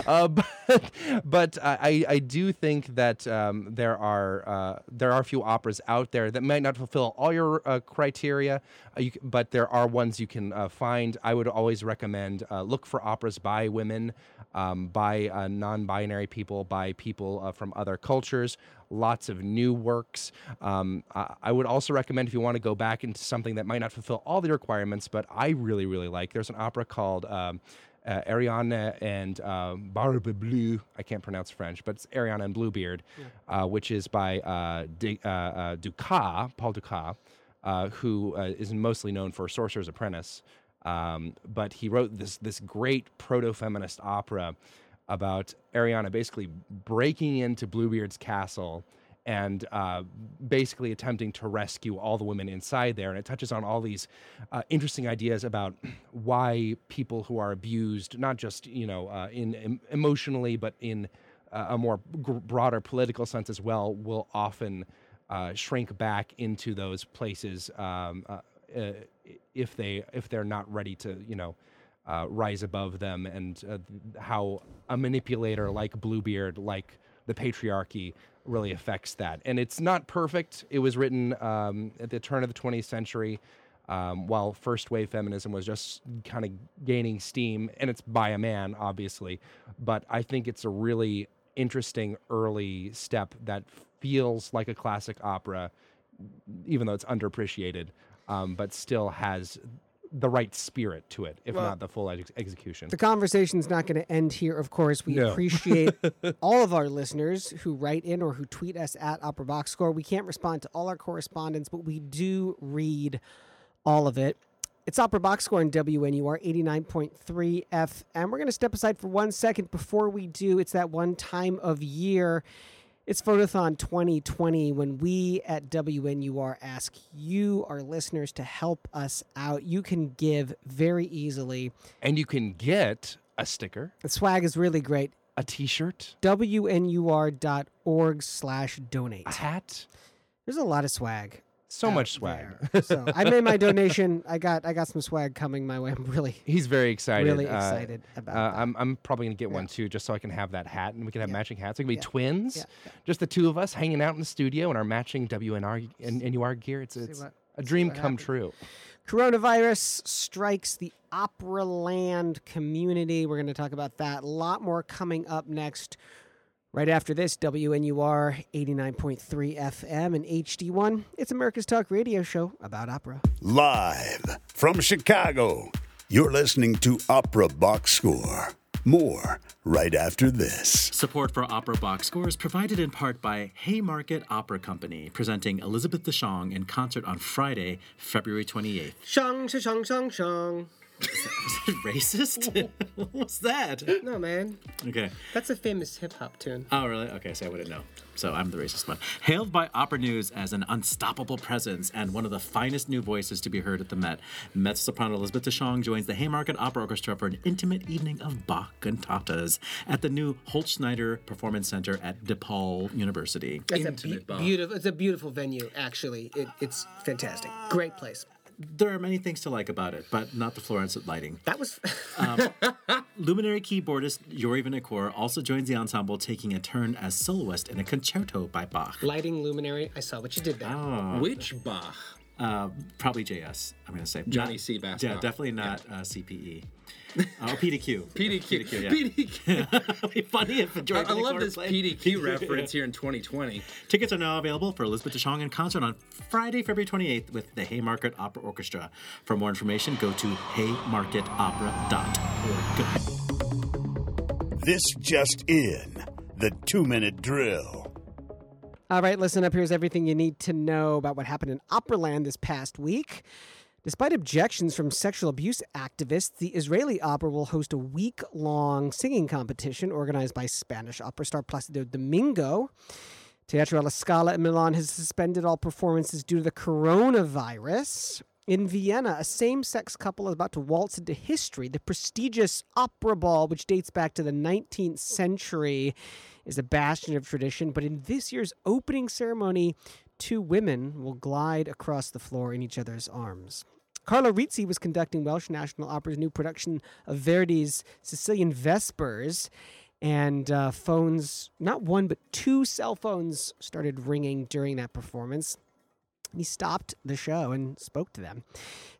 Uh, but but I I do think that um, there are uh, there are a few operas out there that might not fulfill all your uh, criteria, uh, you, but there are ones you can uh, find. I would always recommend look for operas by women, um, by non-binary people, by people from other cultures. Lots of new works. Um, I, I would also recommend if you want to go back into something that might not fulfill all the requirements, but I really really like. There's an opera called. Um, uh, Ariana and uh, Barbe Bleu. I can't pronounce French, but it's Ariana and Bluebeard, uh, which is by uh, D- uh, uh, Dukas, Paul Dukas, uh, who uh, is mostly known for Sorcerer's Apprentice. Um, but he wrote this this great proto-feminist opera about Ariana basically breaking into Bluebeard's castle and uh, basically attempting to rescue all the women inside there. And it touches on all these uh, interesting ideas about why people who are abused, not just you know uh, in em- emotionally, but in uh, a more gr- broader political sense as well, will often uh, shrink back into those places um, uh, if they if they're not ready to you know uh, rise above them, and uh, how a manipulator like Bluebeard, like the patriarchy, really affects that. And it's not perfect. It was written um, at the turn of the 20th century. Um, while first wave feminism was just kind of gaining steam, and it's by a man, obviously, but I think it's a really interesting early step that feels like a classic opera, even though it's underappreciated, um, but still has the right spirit to it, if not the full ex- execution. The conversation's not going to end here, of course. We No. appreciate all of our listeners who write in or who tweet us at Opera Box Score. We can't respond to all our correspondence, but we do read all of it. It's Opera Box Score on WNUR 89.3 FM. We're going to step aside for one second before we do. It's that one time of year. It's Phonathon 2020 when we at WNUR ask you, our listeners, to help us out. You can give very easily. and you can get a sticker, The swag is really great. a T-shirt, WNUR.org slash donate. a hat. There's a lot of swag. So much swag. there. so I made my donation. I got I got some swag coming my way. I'm really He's very excited. really uh, excited about Uh, that. I'm, I'm probably gonna get one too, just so I can have that hat, and we can have Yeah. matching hats. We can be Yeah. twins, Yeah. just the two of us hanging out in the studio in our matching WNR and NUR gear. It's, it's what- a dream come happens. true. Coronavirus strikes the opera land community. We're going to talk about that. A lot more coming up next. Right after this, WNUR 89.3 FM and HD1. It's America's Talk radio show about opera. Live from Chicago, you're listening to Opera Box Score. More right after this. Support for Opera Box Score is provided in part by Haymarket Opera Company, presenting Elizabeth DeShong in concert on Friday, February 28th. Shang, shang, shang, shang. Was it racist? what was that? No, man. Okay. That's a famous hip hop tune. Oh, really? Okay, so I wouldn't know. So I'm the racist one. Hailed by Opera News as an unstoppable presence and one of the finest new voices to be heard at the Met, mezzo soprano Elizabeth DeShong joins the Haymarket Opera Orchestra for an intimate evening of Bach cantatas at the new Holtschneider Performance Center at DePaul University. That's a be- Bach. beautiful. It's a beautiful venue. Actually, it, it's fantastic. Great place. There are many things to like about it, but not the fluorescent lighting. That was. Luminary keyboardist Yuri Vinokour also joins the ensemble, taking a turn as soloist in a concerto by Bach. Lighting luminary. I saw what you did there. Which Bach? Uh, probably JS, I'm going to say. Johnny Not- C. Bass Yeah, Bach. definitely not uh, CPE. Oh, PDQ. PDQ. yeah. PDQ. It'd be funny if I, George I love this played. PDQ reference here in 2020. Tickets are now available for Elizabeth DeShong in concert on Friday, February 28th with the Haymarket Opera Orchestra. For more information, go to haymarketopera.org. This just in the two minute drill. All right, listen up. Here's everything you need to know about what happened in Operaland this past week. Despite objections from sexual abuse activists, the Israeli opera will host a week long singing competition organized by Spanish opera star Placido Domingo. Teatro alla Scala in Milan has suspended all performances due to the coronavirus. In Vienna, a same sex couple is about to waltz into history. The prestigious Opera Ball, which dates back to the 19th century, is a bastion of tradition. But in this year's opening ceremony, two women will glide across the floor in each other's arms. Carlo Rizzi was conducting Welsh National Opera's new production of Verdi's Sicilian Vespers, and uh, phones, not one, but two cell phones started ringing during that performance. He stopped the show and spoke to them.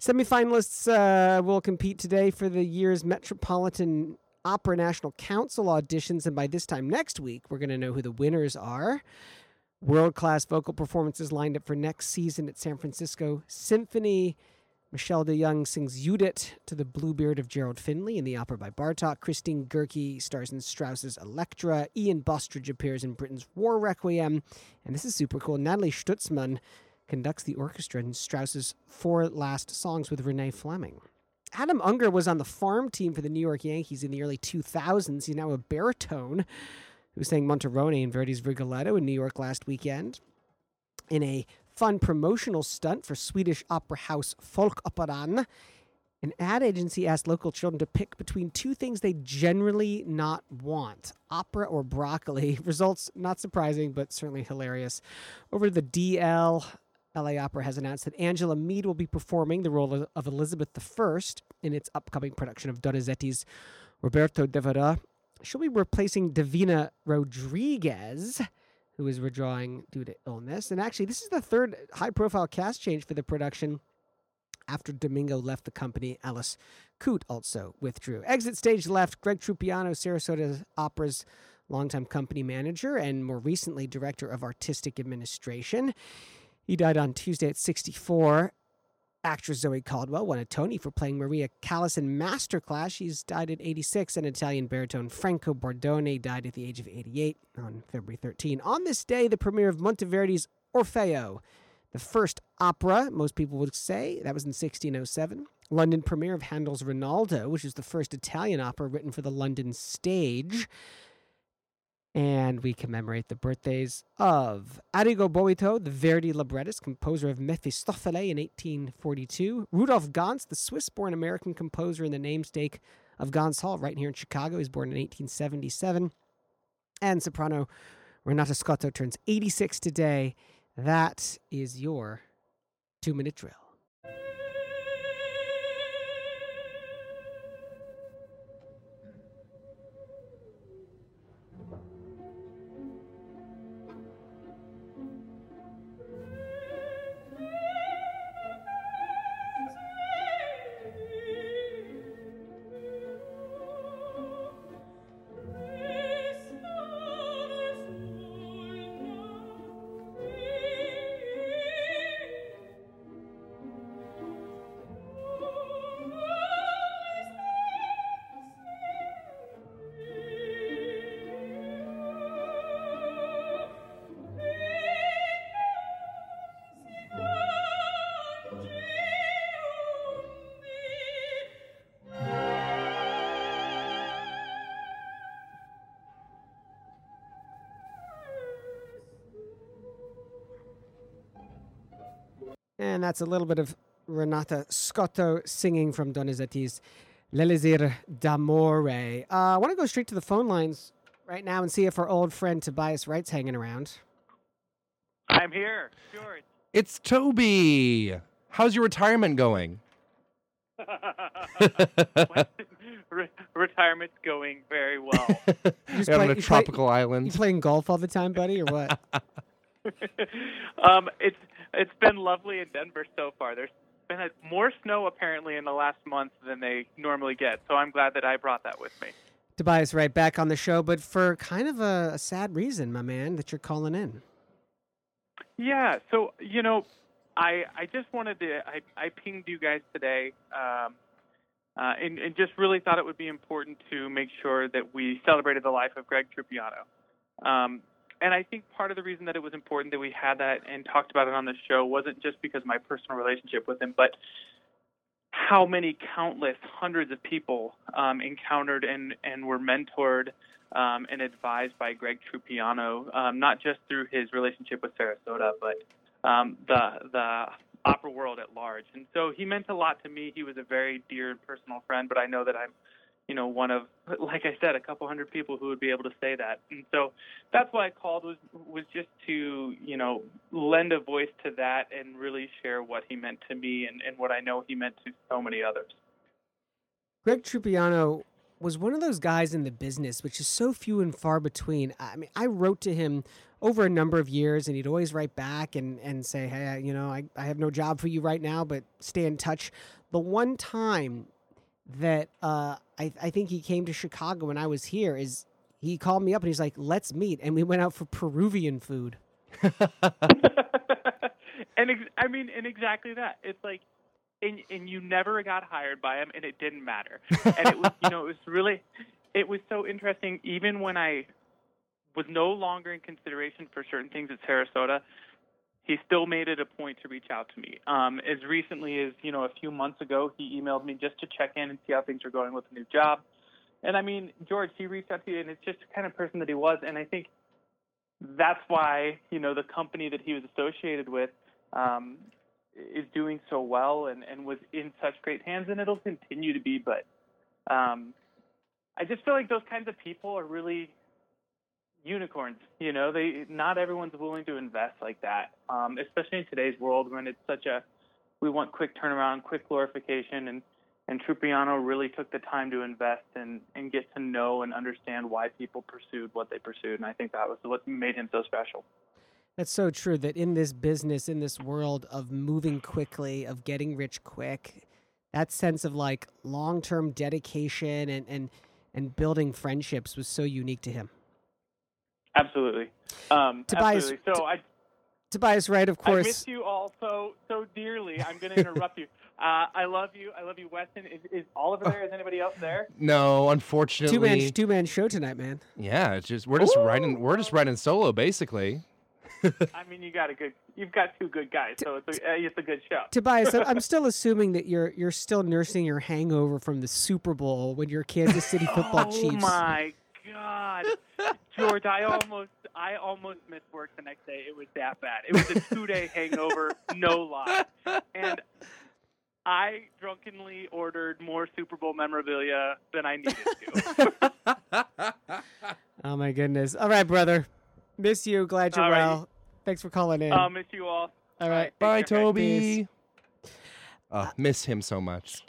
Semifinalists uh, will compete today for the year's Metropolitan Opera National Council auditions, and by this time next week, we're going to know who the winners are. World class vocal performances lined up for next season at San Francisco Symphony. Michelle DeYoung sings Judith to the Bluebeard of Gerald Finley in the opera by Bartok. Christine Goerke stars in Strauss's Electra. Ian Bostridge appears in Britten's War Requiem. And this is super cool. Nathalie Stutzmann conducts the orchestra in Strauss's Four Last Songs with Renee Fleming. Adam Unger was on the farm team for the New York Yankees in the early 2000s. He's now a baritone who sang Monterone in Verdi's Rigoletto in New York last weekend. In a fun promotional stunt for Swedish opera house Folkoperan, an ad agency asked local children to pick between two things they generally not want opera or broccoli. Results not surprising, but certainly hilarious. Over to the DL, LA Opera has announced that Angela Meade will be performing the role of- Elizabeth I in its upcoming production of Donizetti's Roberto Devereux. She'll be replacing Davinia Rodriguez, who is withdrawing due to illness. And actually, this is the third high profile cast change for the production after Domingo left the company. Alice Coote also withdrew. Exit stage left Greg Trupiano, Sarasota Opera's longtime company manager and more recently director of artistic administration. He died on Tuesday at 64. Actress Zoe Caldwell won a Tony for playing Maria Callas in Masterclass. She's died at 86. And Italian baritone Franco Bordoni died at the age of 88 on February 13. On this day, the premiere of Monteverdi's Orfeo, the first opera, most people would say. That was in 1607. London premiere of Handel's Rinaldo, which is the first Italian opera written for the London stage. And we commemorate the birthdays of Arrigo Boito, the Verdi librettist, composer of Mephistopheles in 1842. Rudolph Ganz, the Swiss born American composer and the namesake of Ganz Hall, right here in Chicago. He was born in 1877. And soprano Renata Scotto turns 86 today. That is your two minute drill. And that's a little bit of Renata Scotto singing from Donizetti's L'Elisir d'Amore. Uh, I want to go straight to the phone lines right now and see if our old friend Tobias Wright's hanging around. I'm here, George. It's Toby. How's your retirement going? Re- retirement's going very well. just You're on a you play- tropical You island. playing golf all the time, buddy, or what? um, it's it's been lovely in Denver so far. There's been a, more snow apparently in the last month than they normally get, so I'm glad that I brought that with me. Tobias Wright back on the show, but for kind of a, a sad reason, my man, that you're calling in. Yeah, so you know, I I just wanted to I I pinged you guys today, um, uh, and and just really thought it would be important to make sure that we celebrated the life of Greg Trupiano. Um, and I think part of the reason that it was important that we had that and talked about it on the show wasn't just because of my personal relationship with him, but how many countless hundreds of people um, encountered and, and were mentored um, and advised by Greg Trupiano, um, not just through his relationship with Sarasota, but um, the the opera world at large. And so he meant a lot to me. He was a very dear personal friend, but I know that I'm, you know, one of, like I said, a couple hundred people who would be able to say that. And so that's why I called was was just to, you know, lend a voice to that and really share what he meant to me and, and what I know he meant to so many others. Greg Trupiano was one of those guys in the business, which is so few and far between. I mean, I wrote to him over a number of years, and he'd always write back and, and say, Hey, you know, I, I have no job for you right now, but stay in touch. The one time that uh, I, I think he came to Chicago when I was here is he called me up and he's like, Let's meet. And we went out for Peruvian food. and ex- I mean, and exactly that. It's like, and and you never got hired by him, and it didn't matter. And it was, you know, it was really, it was so interesting. Even when I was no longer in consideration for certain things at Sarasota, he still made it a point to reach out to me. Um, as recently as you know, a few months ago, he emailed me just to check in and see how things are going with the new job. And I mean, George, he reached out to you, and it's just the kind of person that he was. And I think that's why you know the company that he was associated with um, is doing so well and, and was in such great hands, and it'll continue to be. But um, I just feel like those kinds of people are really unicorns. You know, they not everyone's willing to invest like that, um, especially in today's world when it's such a we want quick turnaround, quick glorification, and and Trupiano really took the time to invest and and get to know and understand why people pursued what they pursued, and I think that was what made him so special. That's so true that in this business, in this world of moving quickly, of getting rich quick, that sense of like long term dedication and, and and building friendships was so unique to him. Absolutely. Um, Tobias- absolutely. So I, Tobias Wright, of course. I miss you all so so dearly. I'm going to interrupt you. Uh, I love you. I love you, Weston. Is, is Oliver there? Is anybody else there? No, unfortunately. Two unfortunately. man two man show tonight, man. Yeah, it's just we're just writing we're just writing solo basically. I mean, you got a good. You've got two good guys, so it's a, uh, it's a good show. Tobias, I- I'm still assuming that you're you're still nursing your hangover from the Super Bowl when your Kansas City football oh Chiefs. my God, George! I almost I almost missed work the next day. It was that bad. It was a two day hangover, no lie. And I drunkenly ordered more Super Bowl memorabilia than I needed to. Oh my goodness. All right, brother. Miss you. Glad you're All right. well. Thanks for calling in. I'll miss you all. All right. Bye, Take. Toby. Oh, miss him so much.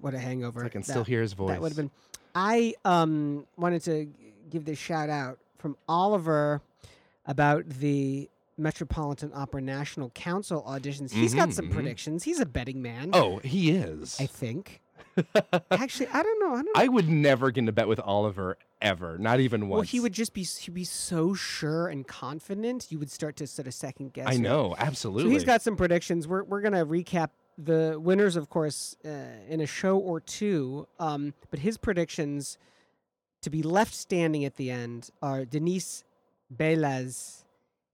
What a hangover. I can That- still hear his voice. That would have been. I um wanted to give this shout out from Oliver about the Metropolitan Opera National Council auditions. He's got Mhm, some mhm. predictions. He's a betting man. Oh, he is. I think. Actually, I don't know. I don't. know. I would never get into bet with Oliver ever, not even once. well, he would just be he'd be so sure and confident. You would start to sort of second guess. I him. know, So absolutely. he's got some predictions. We're we're gonna recap the winners, of course, uh, in a show or two. Um, but his predictions to be left standing at the end are Denise Belez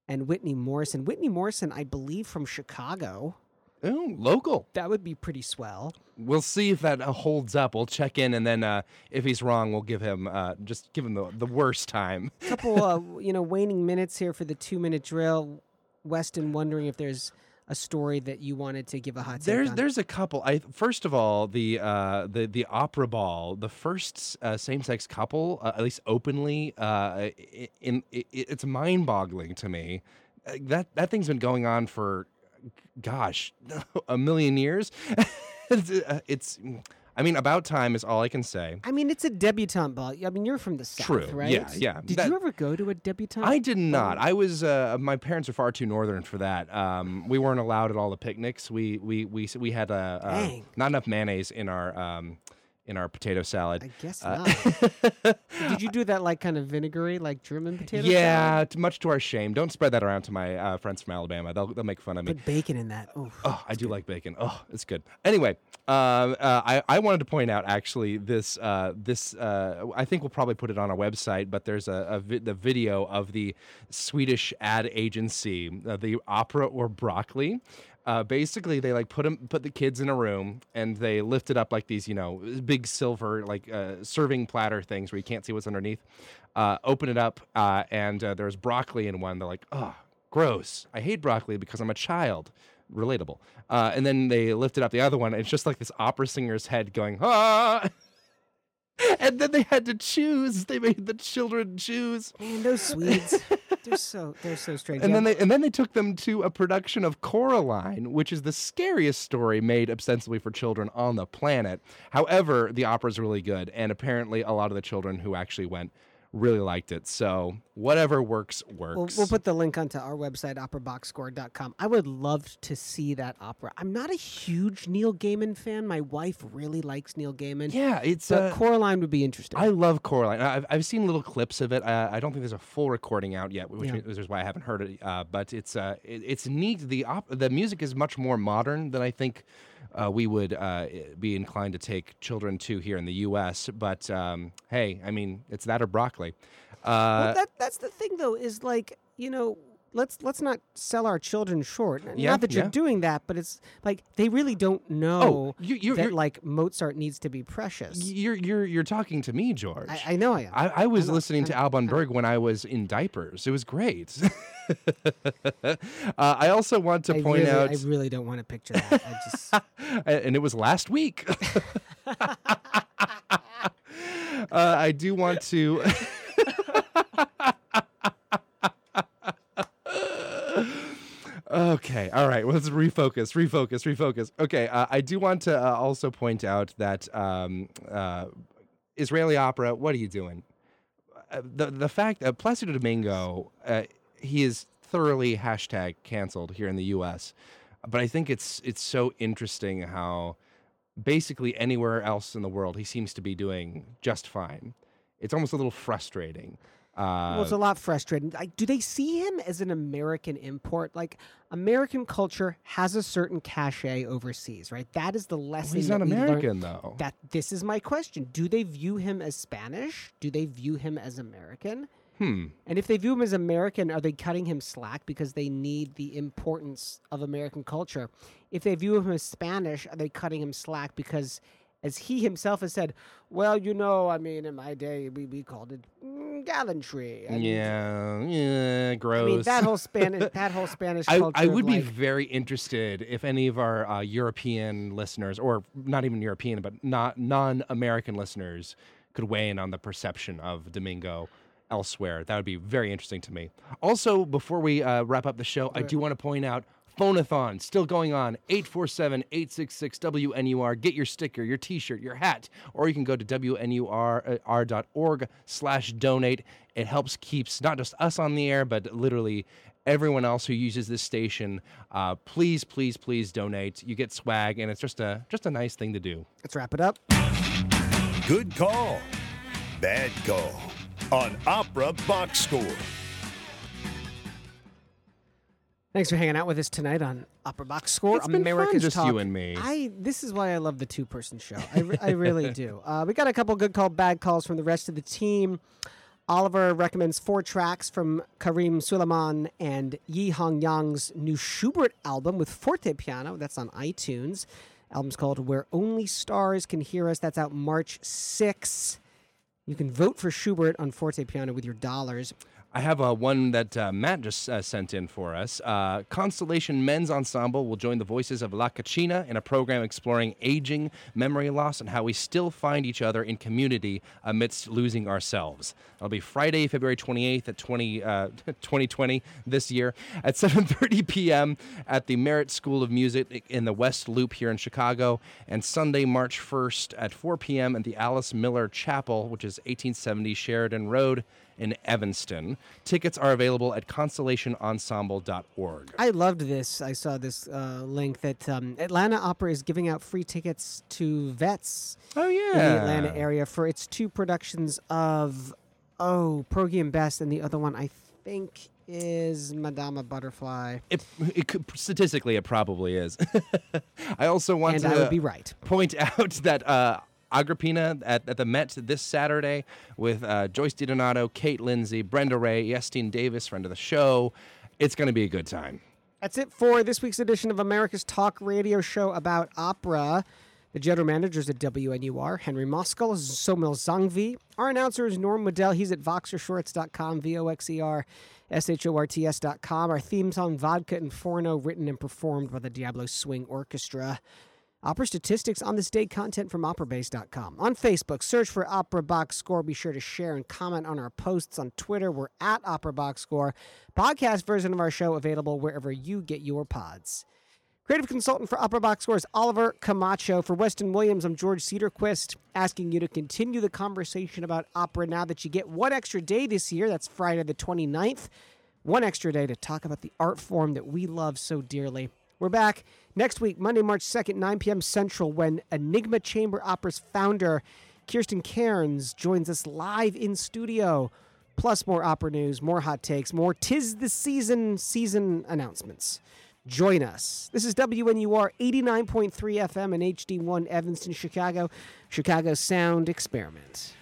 and Whitney Morrison. Whitney Morrison, I believe, from Chicago. oh, local. That would be pretty swell. We'll see if that uh, holds up. We'll check in, and then uh, if he's wrong, we'll give him uh, just give him the, the worst time. couple uh, you know waning minutes here for the two minute drill weston wondering if there's a story that you wanted to give a hot take There's on? there's a couple. I first of all the uh, the the opera ball, the first uh, same sex couple, uh, at least openly, uh, in, i it's mind boggling to me. Uh, That that thing's been going on for, gosh, a million years. it's, uh, it's, I mean, about time is all I can say. I mean, it's a debutante ball. I mean, you're from the south, True. right? Yeah, yeah. Did That- you ever go to a debutante? I did not. I was. Uh, my parents are far too northern for that. Um, we weren't allowed at all the picnics. We we we we had uh, Dang. not enough mayonnaise in our um, in our potato salad. I guess Uh, not. Did you do that like kind of vinegary, like German potato? yeah, salad? much to our shame. Don't spread that around to my uh, friends from Alabama. They'll they'll make fun of me. Put bacon in that. Oh, Oh, I do like bacon. Oh, it's good. Anyway, um, uh, I, I wanted to point out actually this uh, this uh, I think we'll probably put it on our website, but there's a, a vi- the video of the Swedish ad agency, uh, the Opera or Broccoli. Uh, basically, they like put 'em- put the kids in a room and they lift it up like these, you know, big silver like uh, serving platter things where you can't see what's underneath. Uh, open it up uh, and uh, there's broccoli in one. They're like, oh, gross. I hate broccoli because I'm a child relatable. Uh, and then they lifted up the other one, it's just like this opera singer's head going, ah. And then they had to choose. They made the children choose. man, those Swedes, they're so they're so strange. And Yeah, then they and then they took them to a production of Coraline, which is the scariest story made ostensibly for children on the planet. However, the opera's really good, and apparently a lot of the children who actually went really liked it. So whatever works works. We'll, we'll put the link onto our website, operaboxscore.com. I would love to see that opera. I'm not a huge Neil Gaiman fan. My wife really likes Neil Gaiman. yeah, it's But uh, Coraline would be interesting. I love Coraline. I've, I've seen little clips of it. Uh, I don't think there's a full recording out yet, which Yeah. is why I haven't heard it. Uh, but it's uh, it, it's neat. The op- the music is much more modern than I think uh, we would uh, be inclined to take children to here in the U.S. But um, hey, I mean, it's that or broccoli. Uh, well, that, that's the thing, though, is like, you know, let's let's not sell our children short. Yeah, not that you're doing that, but it's like they really don't know Oh, you- you- that like Mozart needs to be precious. you're you're you're talking to me, George. I, I know I am. I, I was not- listening to Alban Berg when I was in diapers. It was great. uh, I also want to I point really, out, I really don't want to picture that. I just and it was last week. uh, I do want to. Okay, all right. Well, let's refocus, refocus, refocus. Okay, uh, I do want to uh, also point out that um, uh, Israeli opera. What are you doing? Uh, the the fact that Placido Domingo, uh, he is thoroughly hashtag canceled here in the U.S. But I think it's it's so interesting how basically anywhere else in the world he seems to be doing just fine. It's almost a little frustrating. Uh, well, it's a lot frustrating. Like, do they see him as an American import? Like, American culture has a certain cachet overseas, right? That is the well, lesson. he's that not American though. That this is my question: Do they view him as Spanish? Do they view him as American? hmm. And if they view him as American, are they cutting him slack because they need the importance of American culture? If they view him as Spanish, are they cutting him slack because, as he himself has said, well, you know, I mean, in my day, we, we called it mm, gallantry. and- Yeah, yeah, gross. I mean, that whole Spanish, that whole Spanish I, culture. I would be like- very interested if any of our uh, European listeners, or not even European, but not non-American listeners, could weigh in on the perception of Domingo elsewhere. That would be very interesting to me. Also, before we uh, wrap up the show, I do want to point out Phonathon still going on 847-866-WNUR. Get your sticker, your t-shirt, your hat, or you can go to WNUR.org slash donate. It helps keeps not just us on the air, but literally everyone else who uses this station. Uh, please, please, please donate. You get swag, and it's just a just a nice thing to do. Let's wrap it up. Good call. Bad call. On Opera Box Score. Thanks for hanging out with us tonight on Opera Box Score. It's been fun, America's just Talk. you and me. I this is why I love the two person show. I, re- I really do. Uh, we got a couple good call, bad calls from the rest of the team. Oliver recommends four tracks from Karim Sulayman and Yi-heng Yang's new Schubert album with forte piano. That's on iTunes. Album's called Where Only Stars Can Hear Us. That's out March 6th. You can vote for Schubert on forte piano with your dollars. I have uh, one that uh, Matt just uh, sent in for us. Uh, Constellation Men's Ensemble will join the voices of La Cachina in a program exploring aging, memory loss, and how we still find each other in community amidst losing ourselves. It'll be Friday, February 28th at 20, uh, 2020 this year at 7:30 p.m. at the Merit School of Music in the West Loop here in Chicago, and Sunday, March 1st at 4 p.m. at the Alice Millar Chapel, which is 1870 Sheridan Road in Evanston. Tickets are available at constellationensemble.org. I loved this. I saw this uh, link that um, Atlanta Opera is giving out free tickets to vets Oh yeah, in the Atlanta area for its two productions of oh Porgy and Bess, and the other one I think is Madama Butterfly. It, it could, statistically, it probably is. I also want And to I would be right. point out that uh, Agrippina at, at the Met this Saturday with uh, Joyce DiDonato, Kate Lindsey, Brenda Rae, Iestyn Davies, friend of the show. It's going to be a good time. That's it for this week's edition of America's Talk Radio Show about opera. The general managers at WNUR, Henry Moskal, Somil Zangvi. Our announcer is Norm Waddell. He's at voxershorts.com, V O X E R S H O R T S.com. Our theme song, Vodka Inferno, written and performed by the Diablo Swing Orchestra. Opera statistics on this day content from operabase.com. On Facebook, search for Opera Box Score. Be sure to share and comment on our posts on Twitter. We're at Opera Box Score. Podcast version of our show available wherever you get your pods. Creative consultant for Opera Box Score is Oliver Camacho. For Weston Williams, I'm George Cederquist, asking you to continue the conversation about opera now that you get one extra day this year. That's Friday the 29th. One extra day to talk about the art form that we love so dearly. We're back next week, Monday, March 2nd, 9 p.m. Central, when Enigma Chamber Opera's founder, Kirsten Cairns, joins us live in studio. Plus, more opera news, more hot takes, more Tis the Season season announcements. Join us. This is WNUR 89.3 FM and HD1 Evanston, Chicago, Chicago Sound Experiment.